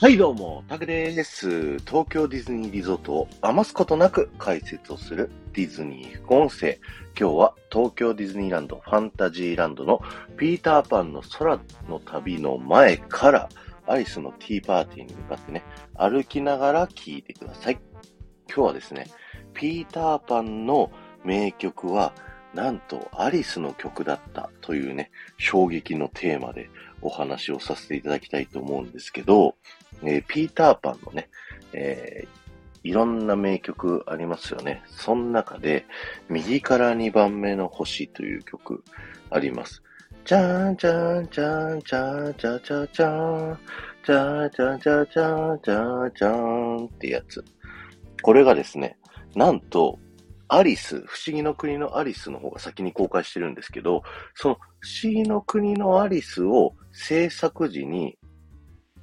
はい、どうも、タクです。東京ディズニーリゾートを余すことなく解説をするディズニー副音声。今日は東京ディズニーランドファンタジーランドのピーターパンの空の旅の前からアリスのティーパーティーに向かってね、歩きながら聞いてください。今日はですね、ピーターパンの名曲はなんとアリスの曲だったというね、衝撃のテーマでお話をさせていただきたいと思うんですけど、えーピーターパンのね、えーいろんな名曲ありますよね。その中で、右から2番目の星という曲あります。じゃーんじゃーんじゃーんじゃーんじゃーじゃーじゃーんじゃーじゃーじゃーじゃーじゃーじゃーんってやつ。これがですね、なんと、アリス、不思議の国のアリスの方が先に公開してるんですけど、その不思議の国のアリスを制作時に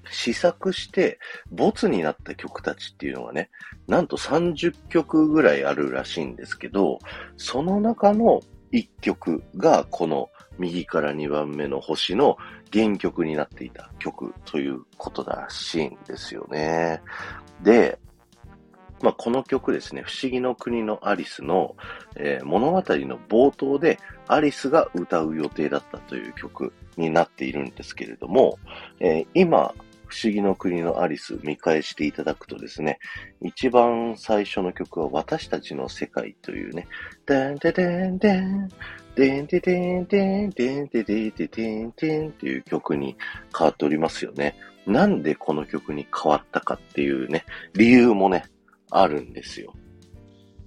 試作して、ボツになった曲たちっていうのがね、なんと30曲ぐらいあるらしいんですけど、その中の1曲がこの右から2番目の星の原曲になっていた曲ということらしいんですよね。で、まあ、この曲ですね、不思議の国のアリスの、えー物語の冒頭でアリスが歌う予定だったという曲になっているんですけれども、えー今、不思議の国のアリス見返していただくとですね、一番最初の曲は私たちの世界というね、でんででんでん、でんででんでん、でんででででんでんっていう曲に変わっておりますよね。なんでこの曲に変わったかっていうね、理由もね、あるんですよ。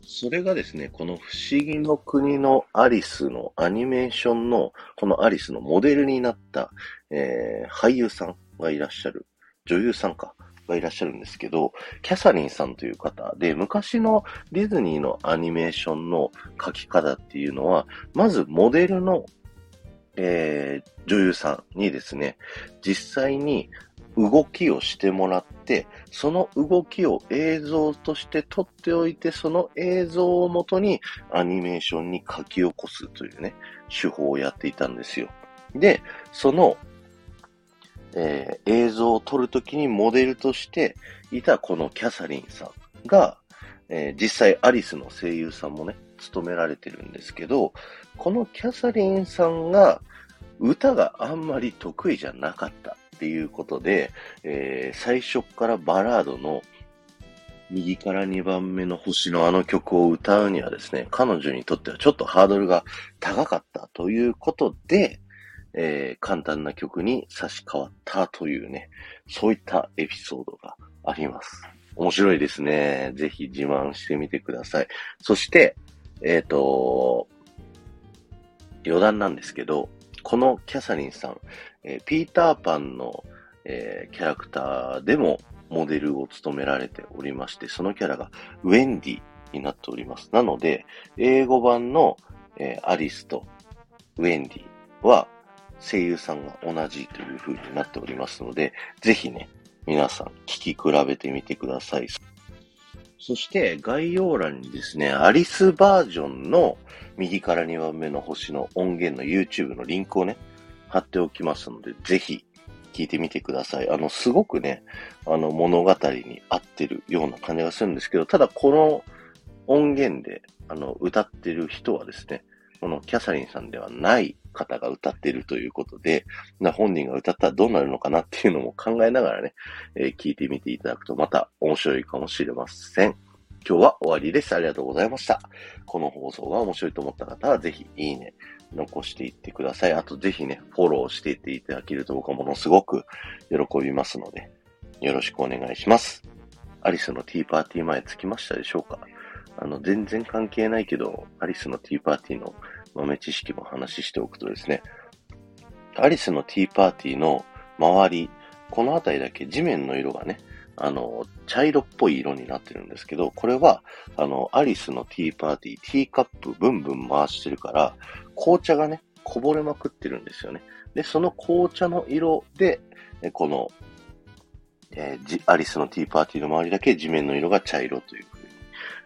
それがですね、この不思議の国のアリスのアニメーションの、このアリスのモデルになった、えー俳優さんがいらっしゃる、女優さんか、がいらっしゃるんですけど、キャサリンさんという方で、昔のディズニーのアニメーションの書き方っていうのは、まずモデルの、えー女優さんにですね、実際に動きをしてもらって、その動きを映像として撮っておいて、その映像をもとにアニメーションに書き起こすというね、手法をやっていたんですよ。で、その、えー映像を撮るときにモデルとしていたこのキャサリンさんが、えー実際アリスの声優さんもね、務められてるんですけど、このキャサリンさんが歌があんまり得意じゃなかったっていうことで、えー最初からバラードの右から2番目の星のあの曲を歌うにはですね、彼女にとってはちょっとハードルが高かったということで、えー簡単な曲に差し替わったというね、そういったエピソードがあります。面白いですね。ぜひ自慢してみてください。そして、えっ、と、余談なんですけど、このキャサリンさん、えーピーターパンの、えーキャラクターでもモデルを務められておりまして、そのキャラがウェンディになっております。なので、英語版の、えーアリスとウェンディは声優さんが同じという風になっておりますので、ぜひね、皆さん聞き比べてみてください。そして概要欄にですね、アリスバージョンの右から2番目の星の音源の YouTube のリンクをね、貼っておきますので、ぜひ聞いてみてください。あの、すごくね、あの、物語に合ってるような感じがするんですけど、ただこの音源で、あの、歌ってる人はですね、このキャサリンさんではない方が歌っているということで、本人が歌ったらどうなるのかなっていうのも考えながらね、えー聞いてみていただくとまた面白いかもしれません。今日は終わりです。ありがとうございました。この放送が面白いと思った方はぜひいいね、残していってください。あとぜひね、フォローしていっていただけると僕はものすごく喜びますので、よろしくお願いします。アリスのティーパーティー前着きましたでしょうか？あの、全然関係ないけど、アリスのティーパーティーの豆知識も話しておくとですね、アリスのティーパーティーの周り、この辺りだけ地面の色がね、あの、茶色っぽい色になってるんですけど、これは、あの、アリスのティーパーティー、ティーカップブンブン回してるから、紅茶がね、こぼれまくってるんですよね。で、その紅茶の色で、この、えーアリスのティーパーティーの周りだけ地面の色が茶色という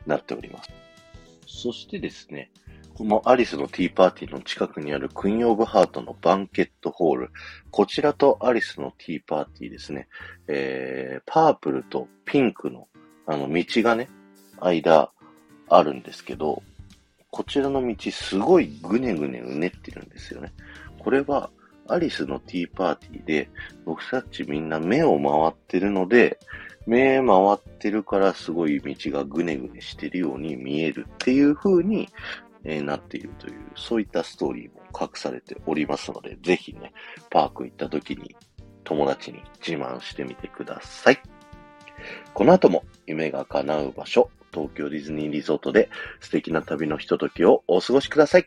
なっております。そしてですね、ここのアリスのティーパーティーの近くにあるクイーンオブハートのバンケットホール。こちらとアリスのティーパーティーですね。えー、パープルとピンクの、あの、道がね、間、あるんですけど、こちらの道すごいぐねぐねうねってるんですよね。これは、アリスのティーパーティーで、僕たちみんな目を回ってるので、目回ってるからすごい道がぐねぐねしてるように見えるっていう風に、え、なっているという、そういったストーリーも隠されておりますので、ぜひね、パーク行った時に友達に自慢してみてください。この後も夢が叶う場所、東京ディズニーリゾートで素敵な旅のひとときをお過ごしください。